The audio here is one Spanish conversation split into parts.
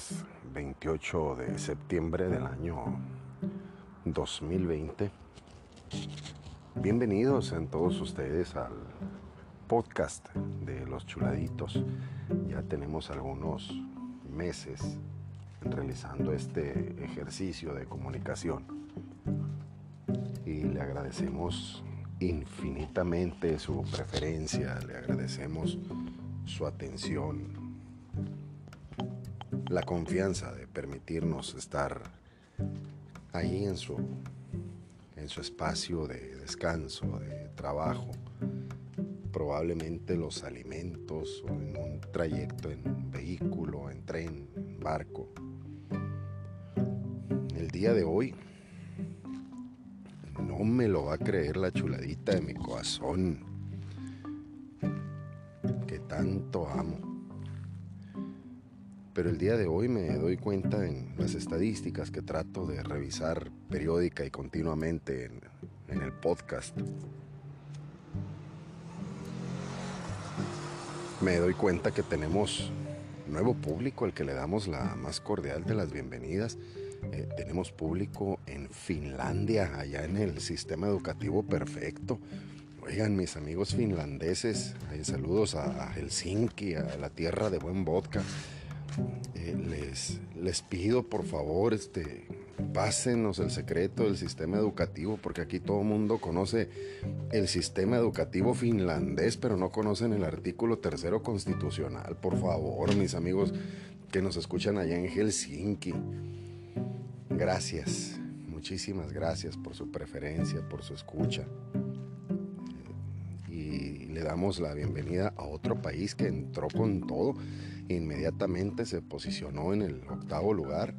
viernes 28 de septiembre del año 2020. Bienvenidos en todos ustedes al podcast de los chuladitos. Ya tenemos algunos meses realizando este ejercicio de comunicación y le agradecemos infinitamente su preferencia, le agradecemos su atención, la confianza de permitirnos estar ahí en su, en su espacio de descanso, de trabajo, probablemente los alimentos o en un trayecto en vehículo, en tren, en barco. El día de hoy no me lo va a creer la chuladita de mi corazón que tanto amo. Pero el día de hoy me doy cuenta en las estadísticas que trato de revisar periódica y continuamente en, el podcast. Me doy cuenta que tenemos nuevo público al que le damos la más cordial de las bienvenidas. Eh, tenemos público en Finlandia, allá en el sistema educativo perfecto. Oigan, mis amigos finlandeses, eh, saludos a Helsinki, a la tierra de buen vodka. Les, les pido por favor, este, pásenos el secreto del sistema educativo, porque aquí todo el mundo conoce el sistema educativo finlandés, pero no conocen el artículo tercero constitucional. Por favor, mis amigos que nos escuchan allá en Helsinki. Gracias, muchísimas gracias por su preferencia, por su escucha. Le damos la bienvenida a otro país que entró con todo inmediatamente se posicionó en el octavo lugar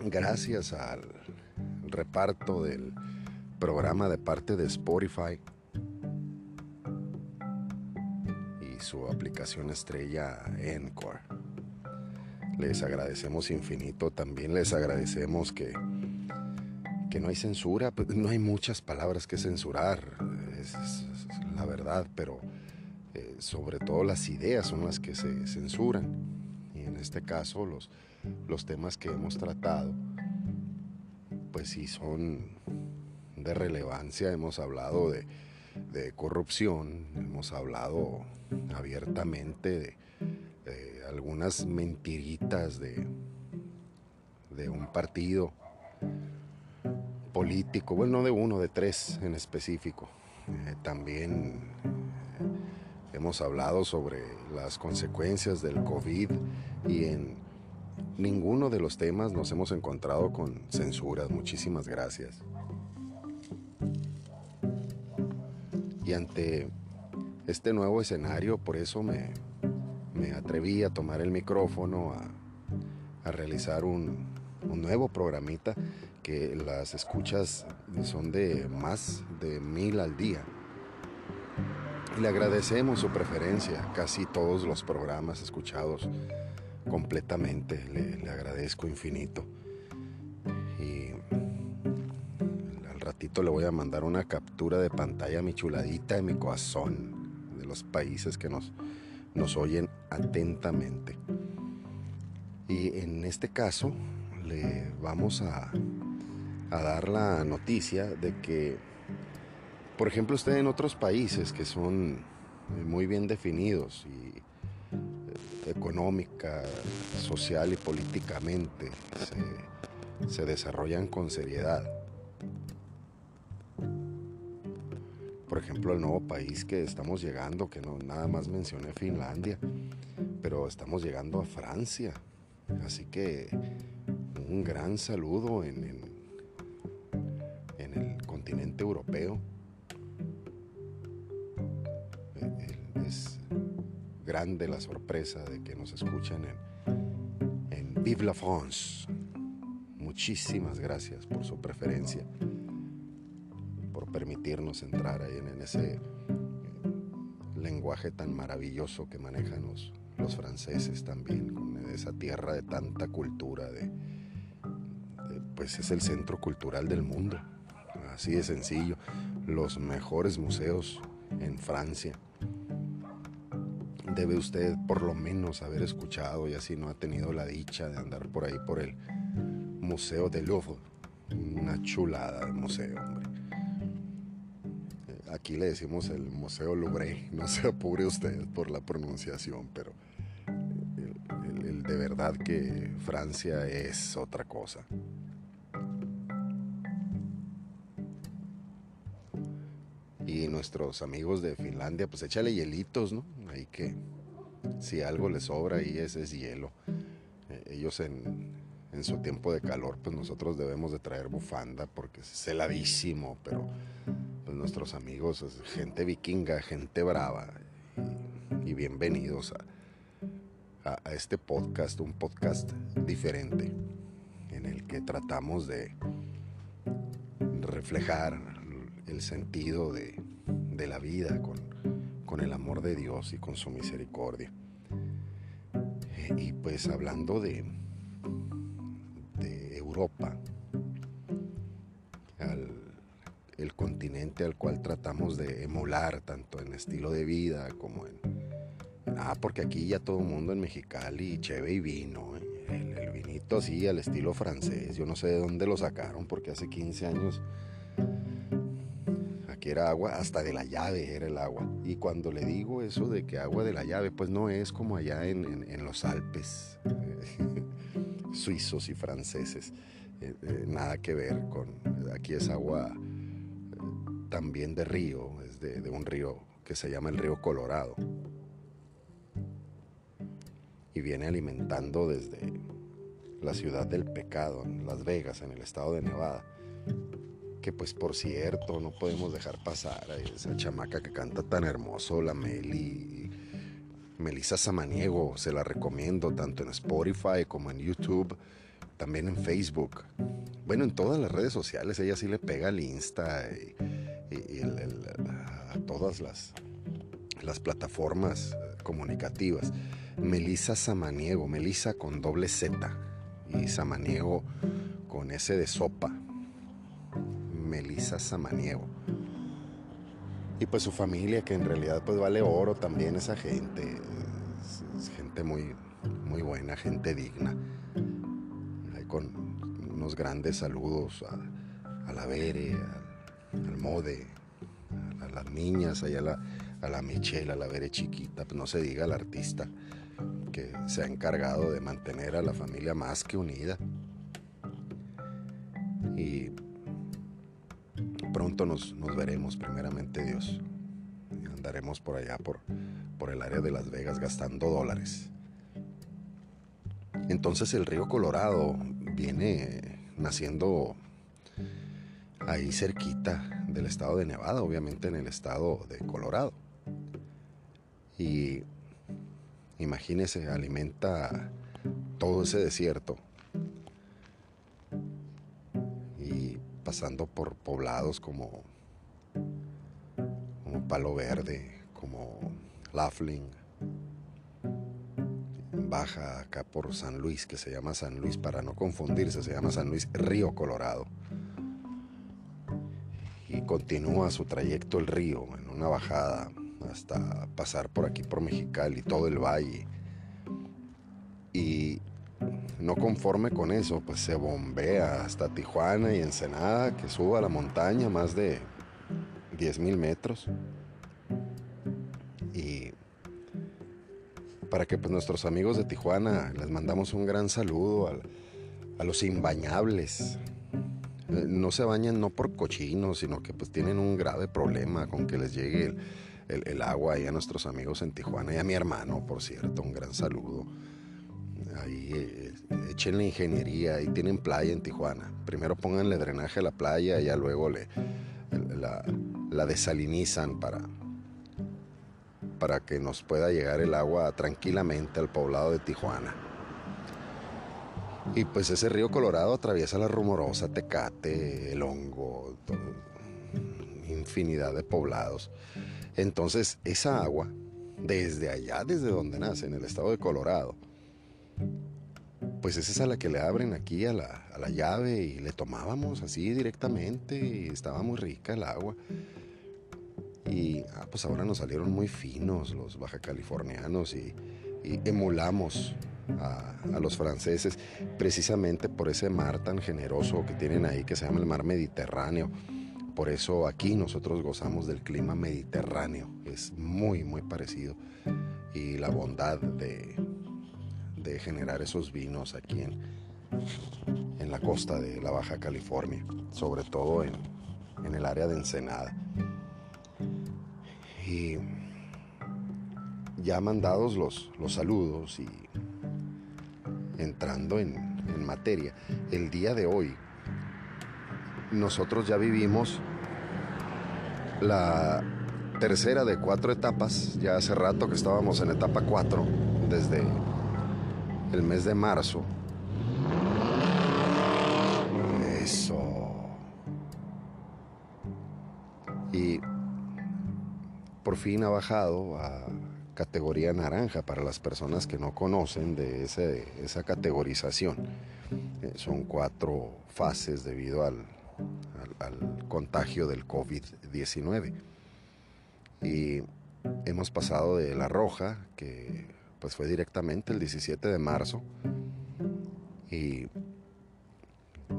gracias al reparto del programa de parte de Spotify y su aplicación estrella Encore. Les agradecemos infinito, también les agradecemos que, que no hay censura, pues, no hay muchas palabras que censurar, es la verdad, pero eh, sobre todo las ideas son las que se censuran. Y en este caso los, los temas que hemos tratado, pues sí son de relevancia. Hemos hablado de, corrupción, hemos hablado abiertamente de, algunas mentiritas de, de un partido político, bueno, no de uno, de tres en específico. Eh, también Hemos hablado sobre las consecuencias del COVID y en ninguno de los temas nos hemos encontrado con censuras. Muchísimas gracias. Y ante este nuevo escenario, por eso me, atreví a tomar el micrófono, a, realizar un, un nuevo programita que las escuchas son de más de mil al día le agradecemos su preferencia, casi todos los programas escuchados completamente, le, agradezco infinito. Y al ratito le voy a mandar una captura de pantalla mi chuladita de mi corazón, de los países que nos, nos oyen atentamente. Y en este caso le vamos a, a dar la noticia de que por ejemplo, usted en otros países que son eh, muy bien definidos y eh, económica, social y políticamente se, desarrollan con seriedad. Por ejemplo, el nuevo país que estamos llegando, que no nada más mencioné Finlandia, pero estamos llegando a Francia. Así que un gran saludo en europeo. grande la sorpresa de que nos escuchen en, en Vive la France. Muchísimas gracias por su preferencia, por permitirnos entrar ahí en, ese eh, lenguaje tan maravilloso que manejan los, los franceses también, con esa tierra de tanta cultura, de, pues es el centro cultural del mundo, así de sencillo, los mejores museos en Francia debe usted por lo menos haber escuchado y así no ha tenido la dicha de andar por ahí por el Museo de Louvre. Una chulada de museo, hombre. Eh, aquí le decimos el Museo Louvre, no se apure usted por la pronunciación, pero el de verdad que Francia es otra cosa. Nuestros amigos de Finlandia, pues échale hielitos, ¿no? Ahí que si algo les sobra ahí ese es hielo. Eh, ellos en, su tiempo de calor, pues nosotros debemos de traer bufanda porque es heladísimo, pero pues nuestros amigos, gente vikinga, gente brava, y, bienvenidos a, a, este podcast, un podcast diferente, en el que tratamos de reflejar el sentido de, la vida con, con, el amor de Dios y con su misericordia. Eh, y pues hablando de, de Europa, el continente al cual tratamos de emular tanto en estilo de vida como en... Ah, porque aquí ya todo el mundo en Mexicali, cheve y vino, ¿eh? el, el, vinito así al estilo francés, yo no sé de dónde lo sacaron porque hace 15 años era agua, hasta de la llave era el agua. Y cuando le digo eso de que agua de la llave, pues no es como allá en, los Alpes suizos y franceses. Eh, eh, nada que ver con, aquí es agua eh, también de río, es de, de un río que se llama el río Colorado. Y viene alimentando desde la ciudad del pecado, en Las Vegas, en el estado de Nevada que pues por cierto no podemos dejar pasar a esa chamaca que canta tan hermoso, la Meli. Melissa Samaniego, se la recomiendo tanto en Spotify como en YouTube, también en Facebook. Bueno, en todas las redes sociales, ella sí le pega al Insta y, a todas las, las plataformas comunicativas. Melissa Samaniego, Melissa con doble Z y Samaniego con S de sopa. Melissa Samaniego. Y pues su familia, que en realidad pues vale oro también esa gente. Es, gente muy, muy buena, gente digna. Con unos grandes saludos a, la Bere, al, Mode, a, las niñas, allá a la, a Michelle, a la Bere chiquita, pues no se diga al artista que se ha encargado de mantener a la familia más que unida. Y pronto nos, veremos, primeramente Dios. Andaremos por allá, por, por el área de Las Vegas, gastando dólares. Entonces el río Colorado viene naciendo ahí cerquita del estado de Nevada, obviamente en el estado de Colorado. Y imagínese, alimenta todo ese desierto pasando por poblados como, Palo Verde, como Laughlin, baja acá por San Luis, que se llama San Luis, para no confundirse, se llama San Luis Río Colorado. Y continúa su trayecto el río en una bajada hasta pasar por aquí por Mexicali, todo el valle. Y no conforme con eso, pues se bombea hasta Tijuana y Ensenada, que suba a la montaña más de 10 mil metros. Y para que pues, nuestros amigos de Tijuana les mandamos un gran saludo a, los imbañables. Eh, no se bañan no por cochinos, sino que pues tienen un grave problema con que les llegue el, el agua ahí a nuestros amigos en Tijuana y a mi hermano, por cierto, un gran saludo ahí echen la ingeniería y tienen playa en Tijuana. Primero pónganle drenaje a la playa y ya luego le, la, desalinizan para, para que nos pueda llegar el agua tranquilamente al poblado de Tijuana. Y pues ese río Colorado atraviesa la rumorosa Tecate, el hongo, infinidad de poblados. Entonces esa agua, desde allá, desde donde nace, en el estado de Colorado, pues esa es a la que le abren aquí a la, llave y le tomábamos así directamente y estaba muy rica el agua. Y ah, pues ahora nos salieron muy finos los baja californianos y, emulamos a, a, los franceses precisamente por ese mar tan generoso que tienen ahí que se llama el mar Mediterráneo. Por eso aquí nosotros gozamos del clima mediterráneo. Es muy, muy parecido. Y la bondad de, de generar esos vinos aquí en, en la costa de la Baja California, sobre todo en, en el área de Ensenada. Y ya mandados los, los saludos y entrando en, en materia, el día de hoy nosotros ya vivimos la tercera de cuatro etapas, ya hace rato que estábamos en etapa 4, desde el mes de marzo. Eso. Y por fin ha bajado a categoría naranja para las personas que no conocen de esa categorización. Eh, son cuatro fases debido al, al, contagio del COVID-19. Y hemos pasado de la roja, que pues fue directamente el 17 de marzo, y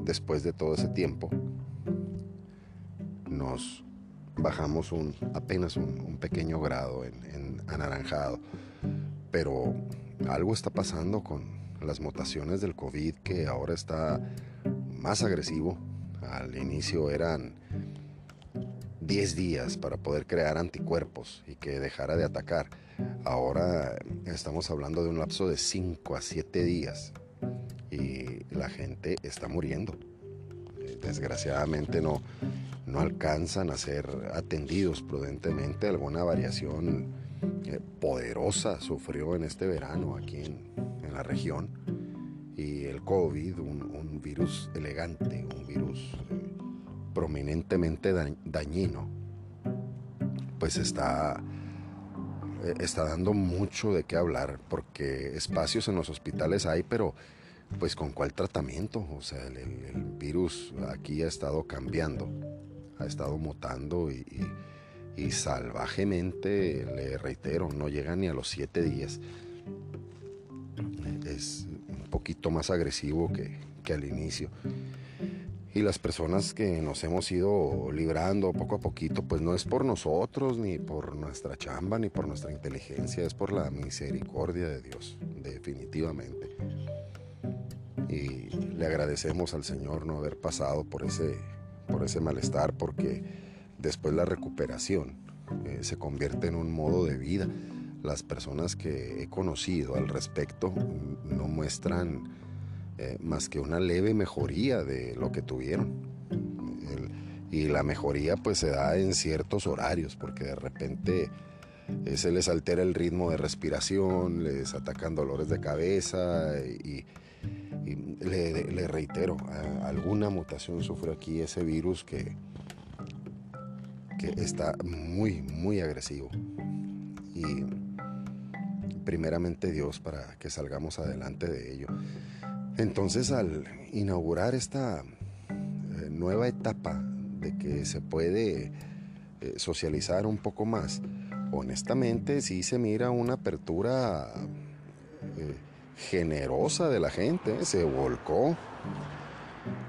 después de todo ese tiempo nos bajamos un, apenas un, pequeño grado en, en, anaranjado. Pero algo está pasando con las mutaciones del COVID que ahora está más agresivo, al inicio eran 10 días para poder crear anticuerpos y que dejara de atacar. Ahora estamos hablando de un lapso de 5 a 7 días y la gente está muriendo. Desgraciadamente no, no alcanzan a ser atendidos prudentemente. Alguna variación eh, poderosa sufrió en este verano aquí en, en la región y el COVID, un, virus elegante, un virus prominentemente dañino, pues está, eh, está dando mucho de qué hablar, porque espacios en los hospitales hay, pero pues con cuál tratamiento, o sea, el, virus aquí ha estado cambiando, ha estado mutando y, y salvajemente, le reitero, no llega ni a los siete días. Es, poquito más agresivo que, al inicio. Y las personas que nos hemos ido librando poco a poquito, pues no es por nosotros, ni por nuestra chamba, ni por nuestra inteligencia, es por la misericordia de Dios, definitivamente. Y le agradecemos al Señor no haber pasado por ese, por ese malestar, porque después la recuperación eh, se convierte en un modo de vida las personas que he conocido al respecto no muestran eh, más que una leve mejoría de lo que tuvieron. y la mejoría pues se da en ciertos horarios, porque de repente eh, se les altera el ritmo de respiración, les atacan dolores de cabeza y, le, reitero, alguna mutación sufre aquí ese virus que, que está muy, muy agresivo. Y primeramente Dios para que salgamos adelante de ello. Entonces al inaugurar esta eh, nueva etapa de que se puede eh, socializar un poco más, honestamente sí se mira una apertura eh, generosa de la gente, se volcó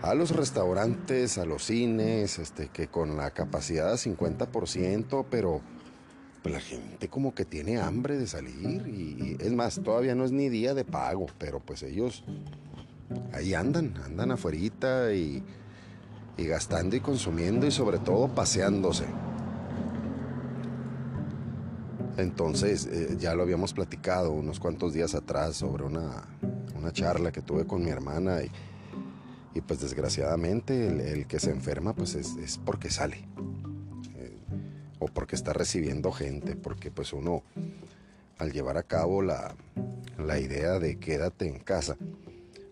a los restaurantes, a los cines, este, que con la capacidad de 50%, pero pues la gente como que tiene hambre de salir y, es más, todavía no es ni día de pago, pero pues ellos ahí andan, andan afuera y, y gastando y consumiendo y sobre todo paseándose. Entonces, eh, ya lo habíamos platicado unos cuantos días atrás sobre una, una charla que tuve con mi hermana y, y pues desgraciadamente el, que se enferma pues es, es porque sale o porque está recibiendo gente, porque pues uno al llevar a cabo la, la idea de quédate en casa,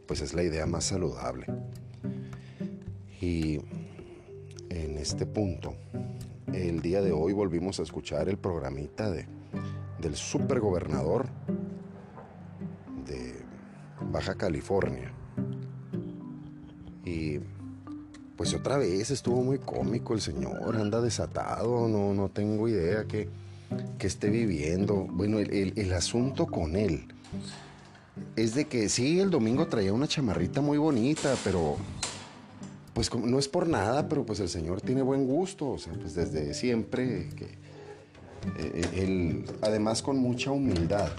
pues es la idea más saludable. Y en este punto, el día de hoy volvimos a escuchar el programita de, del supergobernador de Baja California. Y pues otra vez estuvo muy cómico el señor, anda desatado, no, no tengo idea que, esté viviendo. Bueno, el, asunto con él es de que sí, el domingo traía una chamarrita muy bonita, pero pues no es por nada, pero pues el señor tiene buen gusto, o sea, pues desde siempre, que, eh, él, además con mucha humildad.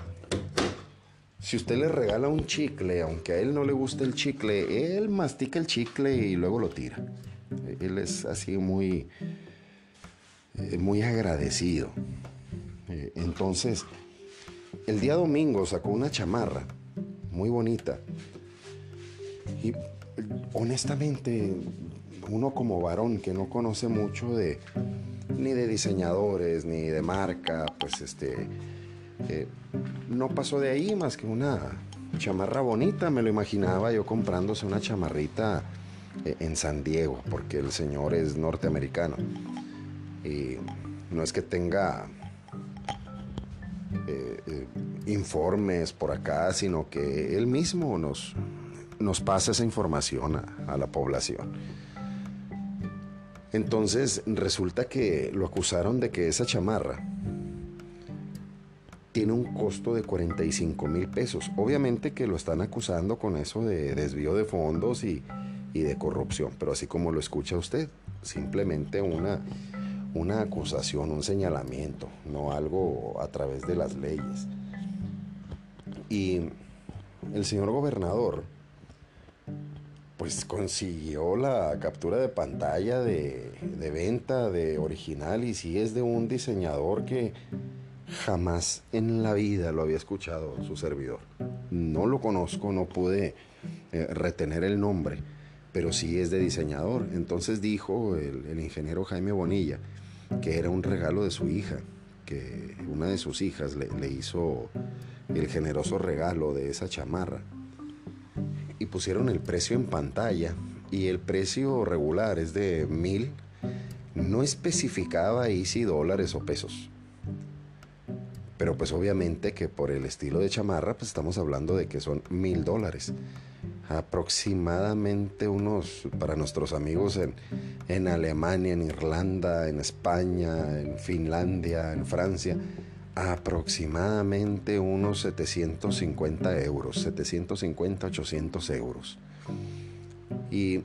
Si usted le regala un chicle, aunque a él no le guste el chicle, él mastica el chicle y luego lo tira. Él es así muy, eh, muy agradecido. Eh, entonces, el día domingo sacó una chamarra muy bonita. Y honestamente, uno como varón que no conoce mucho de ni de diseñadores ni de marca, pues este eh, no pasó de ahí más que una chamarra bonita. Me lo imaginaba yo comprándose una chamarrita eh, en San Diego, porque el señor es norteamericano. Y no es que tenga eh, informes por acá, sino que él mismo nos, nos pasa esa información a la población. Entonces resulta que lo acusaron de que esa chamarra tiene un costo de 45 mil pesos. Obviamente que lo están acusando con eso de desvío de fondos y, de corrupción, pero así como lo escucha usted, simplemente una, una acusación, un señalamiento, no algo a través de las leyes. Y el señor gobernador, pues consiguió la captura de pantalla de, venta de original y si es de un diseñador que Jamás en la vida lo había escuchado su servidor. No lo conozco, no pude eh, retener el nombre, pero sí es de diseñador. Entonces dijo el, ingeniero Jaime Bonilla que era un regalo de su hija, una de sus hijas le, le hizo el generoso regalo de esa chamarra. Y pusieron el precio en pantalla y el precio regular es de mil. No especificaba ahí si dólares o pesos pero pues obviamente que por el estilo de chamarra, pues estamos hablando de que son mil dólares. Aproximadamente unos, para nuestros amigos en, en Alemania, en Irlanda, en España, en Finlandia, en Francia, aproximadamente unos 750 euros, 750, 800 euros. Y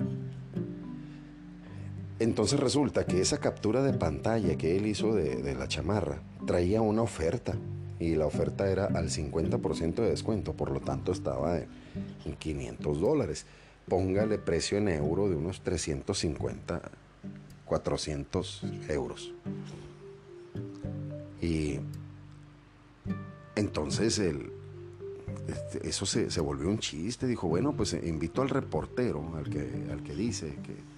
entonces resulta que esa captura de pantalla que él hizo de, la chamarra traía una oferta y la oferta era al 50% de descuento, por lo tanto estaba en, 500 dólares. Póngale precio en euro de unos 350, 400 euros. Y entonces el, este, eso se, se, volvió un chiste. Dijo, bueno, pues invito al reportero, al que, al que dice que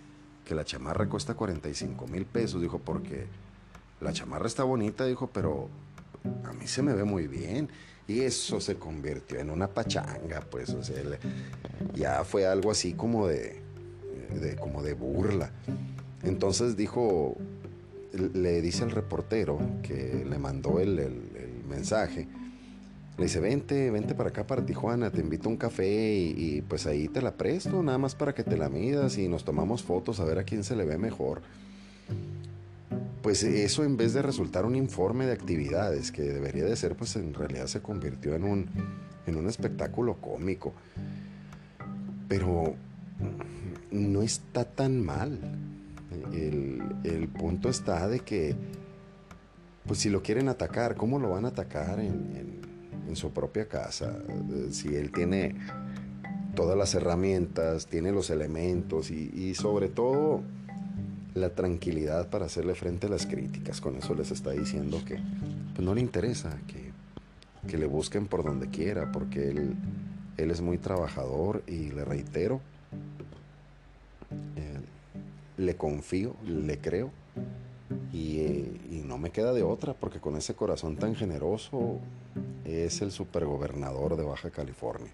que la chamarra cuesta 45 mil pesos, dijo, porque la chamarra está bonita, dijo, pero a mí se me ve muy bien. Y eso se convirtió en una pachanga, pues, o sea, ya fue algo así como de, como de burla. Entonces dijo, le dice al reportero que le mandó el, el mensaje, le dice, vente, vente para acá, para Tijuana, te invito a un café y, pues ahí te la presto, nada más para que te la midas y nos tomamos fotos a ver a quién se le ve mejor. Pues eso en vez de resultar un informe de actividades que debería de ser, pues en realidad se convirtió en un, en un espectáculo cómico. Pero no está tan mal. El, punto está de que, pues si lo quieren atacar, ¿cómo lo van a atacar en en su propia casa, si él tiene todas las herramientas, tiene los elementos y, sobre todo la tranquilidad para hacerle frente a las críticas. Con eso les está diciendo que pues, no le interesa, que, le busquen por donde quiera, porque él, él es muy trabajador y le reitero, eh, le confío, le creo y, no me queda de otra, porque con ese corazón tan generoso es el supergobernador de Baja California.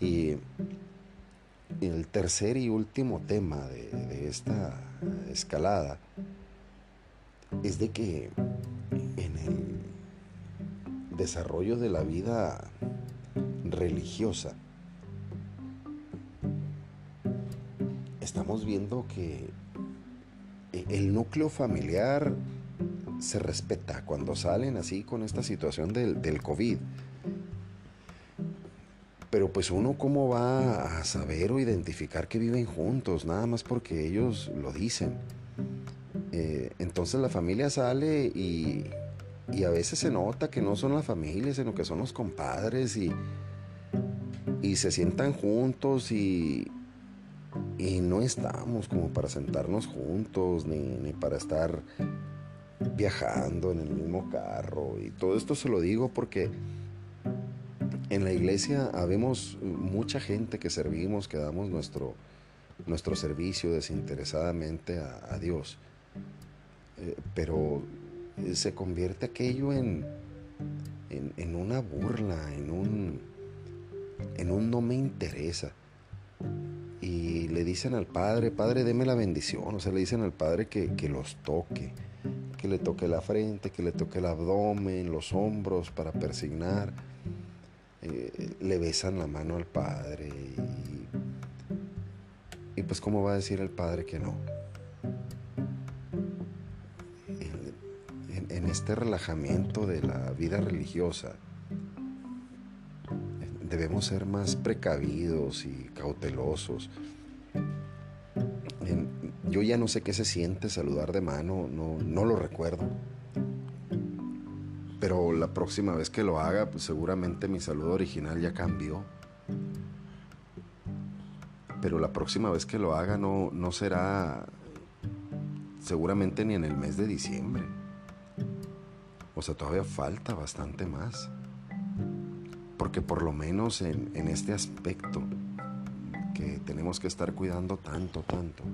Y, el tercer y último tema de, esta escalada es de que en el desarrollo de la vida religiosa estamos viendo que el núcleo familiar se respeta cuando salen así con esta situación del COVID. Pero pues uno cómo va a saber o identificar que viven juntos, nada más porque ellos lo dicen. Eh, entonces la familia sale y, y, a veces se nota que no son la familia, sino que son los compadres y, y se sientan juntos y, y no estamos como para sentarnos juntos ni, ni para estar viajando en el mismo carro. Y todo esto se lo digo porque en la iglesia habemos mucha gente que servimos, que damos nuestro, nuestro servicio desinteresadamente a, Dios. Eh, pero se convierte aquello en, en, una burla, en un, en un no me interesa. Y le dicen al Padre, Padre, deme la bendición. O sea, le dicen al Padre que, que los toque, que le toque la frente, que le toque el abdomen, los hombros para persignar. Eh, le besan la mano al Padre y, pues cómo va a decir el Padre que no. En, en este relajamiento de la vida religiosa debemos ser más precavidos y cautelosos. yo ya no sé qué se siente saludar de mano, no, no lo recuerdo pero la próxima vez que lo haga, pues seguramente mi saludo original ya cambió. Pero la próxima vez que lo haga no, no será seguramente ni en el mes de diciembre. O sea, todavía falta bastante más. Porque por lo menos en, en este aspecto que tenemos que estar cuidando tanto, tanto,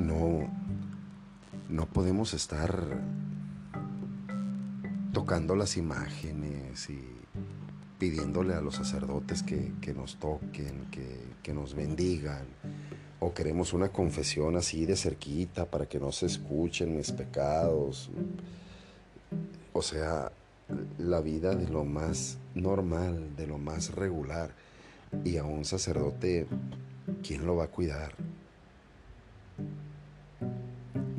no, no podemos estar tocando las imágenes y pidiéndole a los sacerdotes que, nos toquen, que, nos bendigan, o queremos una confesión así de cerquita para que no se escuchen mis pecados. O sea, la vida de lo más normal, de lo más regular, y a un sacerdote, ¿quién lo va a cuidar?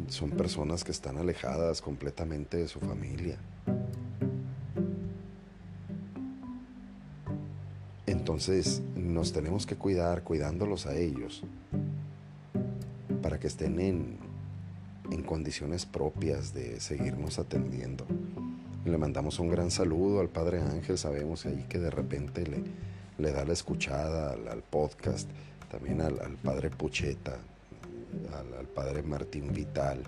Son personas que están alejadas completamente de su familia. Entonces nos tenemos que cuidar cuidándolos a ellos para que estén en, condiciones propias de seguirnos atendiendo. Le mandamos un gran saludo al Padre Ángel, sabemos ahí que de repente le, le da la escuchada al, podcast, también al, Padre Pucheta, al, Padre Martín Vital,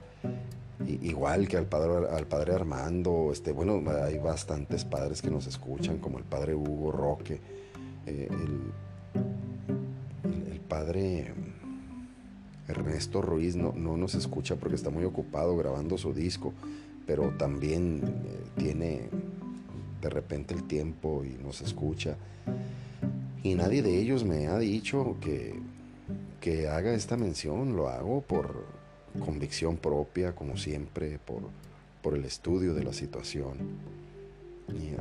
igual que al padre, al padre Armando, este, bueno, hay bastantes padres que nos escuchan, como el Padre Hugo Roque, eh, el, padre Ernesto Ruiz no, nos escucha porque está muy ocupado grabando su disco, pero también eh, tiene de repente el tiempo y nos escucha. Y nadie de ellos me ha dicho que, que haga esta mención, lo hago por convicción propia, como siempre, por, por el estudio de la situación.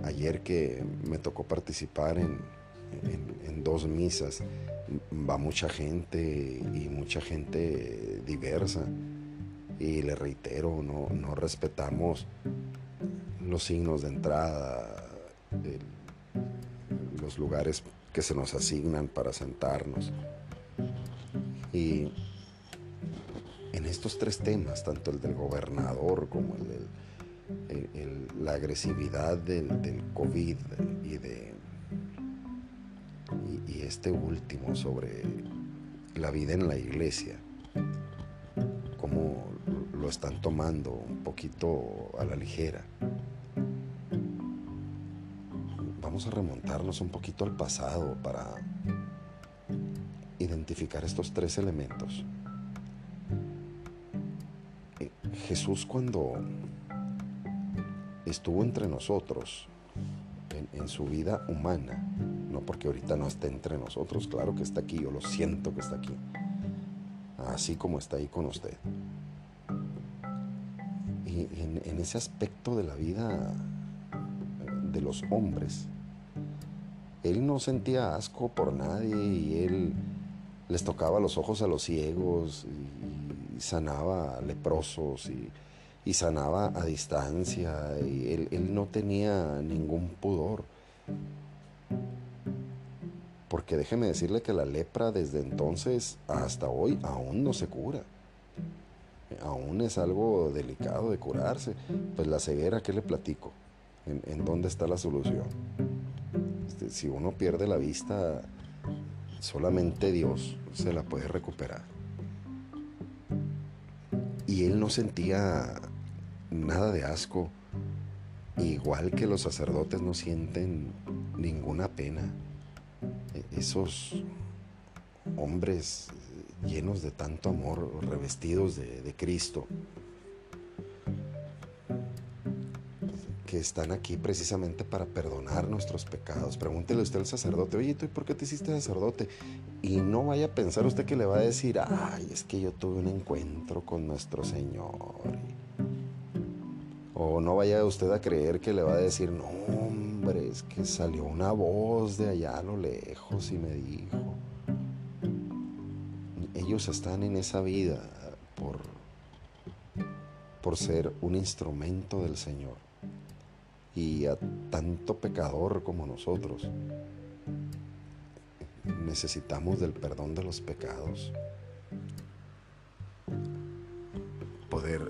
Ayer que me tocó participar en, en, dos misas va mucha gente y mucha gente diversa. Y le reitero, no, no respetamos los signos de entrada, los lugares que se nos asignan para sentarnos. Y en estos tres temas, tanto el del gobernador como el de la agresividad del, del COVID y de y, este último sobre la vida en la iglesia, cómo lo están tomando un poquito a la ligera. Vamos a remontarnos un poquito al pasado para identificar estos tres elementos. Eh, Jesús cuando estuvo entre nosotros en su vida humana, porque ahorita no esté entre nosotros, claro que está aquí, yo lo siento que está aquí, así como está ahí con usted. Y en, ese aspecto de la vida de los hombres, él no sentía asco por nadie y él les tocaba los ojos a los ciegos y, sanaba a leprosos y, sanaba a distancia él no tenía ningún pudor. Porque déjeme decirle que la lepra desde entonces hasta hoy aún no se cura. Aún es algo delicado de curarse. Pues la ceguera, ¿qué le platico? ¿En, dónde está la solución? Este, si uno pierde la vista, solamente Dios se la puede recuperar. Y él no sentía nada de asco, igual que los sacerdotes no sienten ninguna pena. Esos hombres llenos de tanto amor, revestidos de, de Cristo, que están aquí precisamente para perdonar nuestros pecados. Pregúntele usted al sacerdote, oye, ¿tú por qué te hiciste sacerdote? Y no vaya a pensar usted que le va a decir, ay, es que yo tuve un encuentro con nuestro Señor. O no vaya usted a creer que le va a decir, no, que salió una voz de allá a lo lejos y me dijo. Ellos están en esa vida por, por ser un instrumento del Señor y a tanto pecador como nosotros. Necesitamos del perdón de los pecados. Poder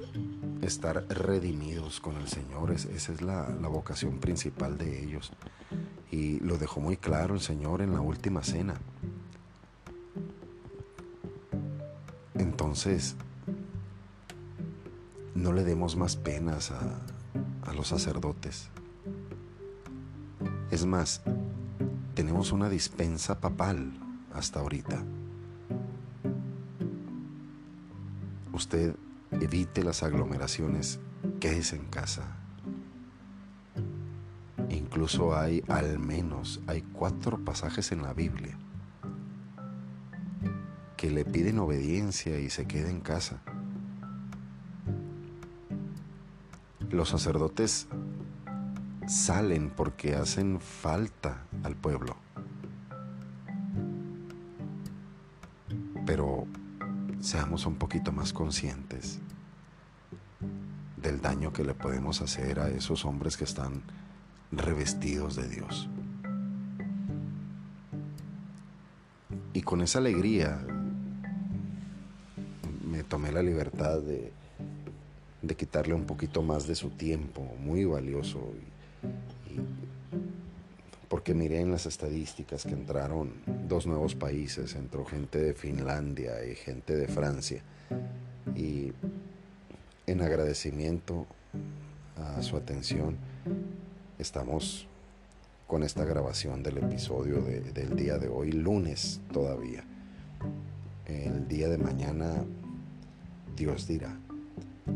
estar redimidos con el Señor, esa es la, vocación principal de ellos. Y lo dejó muy claro el Señor en la última cena. Entonces, no le demos más penas a, a los sacerdotes. Es más, tenemos una dispensa papal hasta ahorita. Usted evite las aglomeraciones, quédese en casa. Incluso hay al menos, hay cuatro pasajes en la Biblia que le piden obediencia y se quede en casa. Los sacerdotes salen porque hacen falta al pueblo. Seamos un poquito más conscientes del daño que le podemos hacer a esos hombres que están revestidos de Dios. Y con esa alegría me tomé la libertad de de quitarle un poquito más de su tiempo, muy valioso. Porque miré en las estadísticas que entraron dos nuevos países, entró gente de Finlandia y gente de Francia. Y en agradecimiento a su atención, estamos con esta grabación del episodio del día de hoy, lunes todavía. El día de mañana, Dios dirá.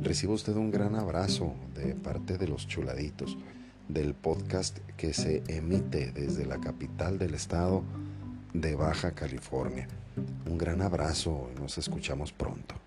Reciba usted un gran abrazo de parte de los chuladitos del podcast que se emite desde la capital del estado de Baja California. Un gran abrazo y nos escuchamos pronto.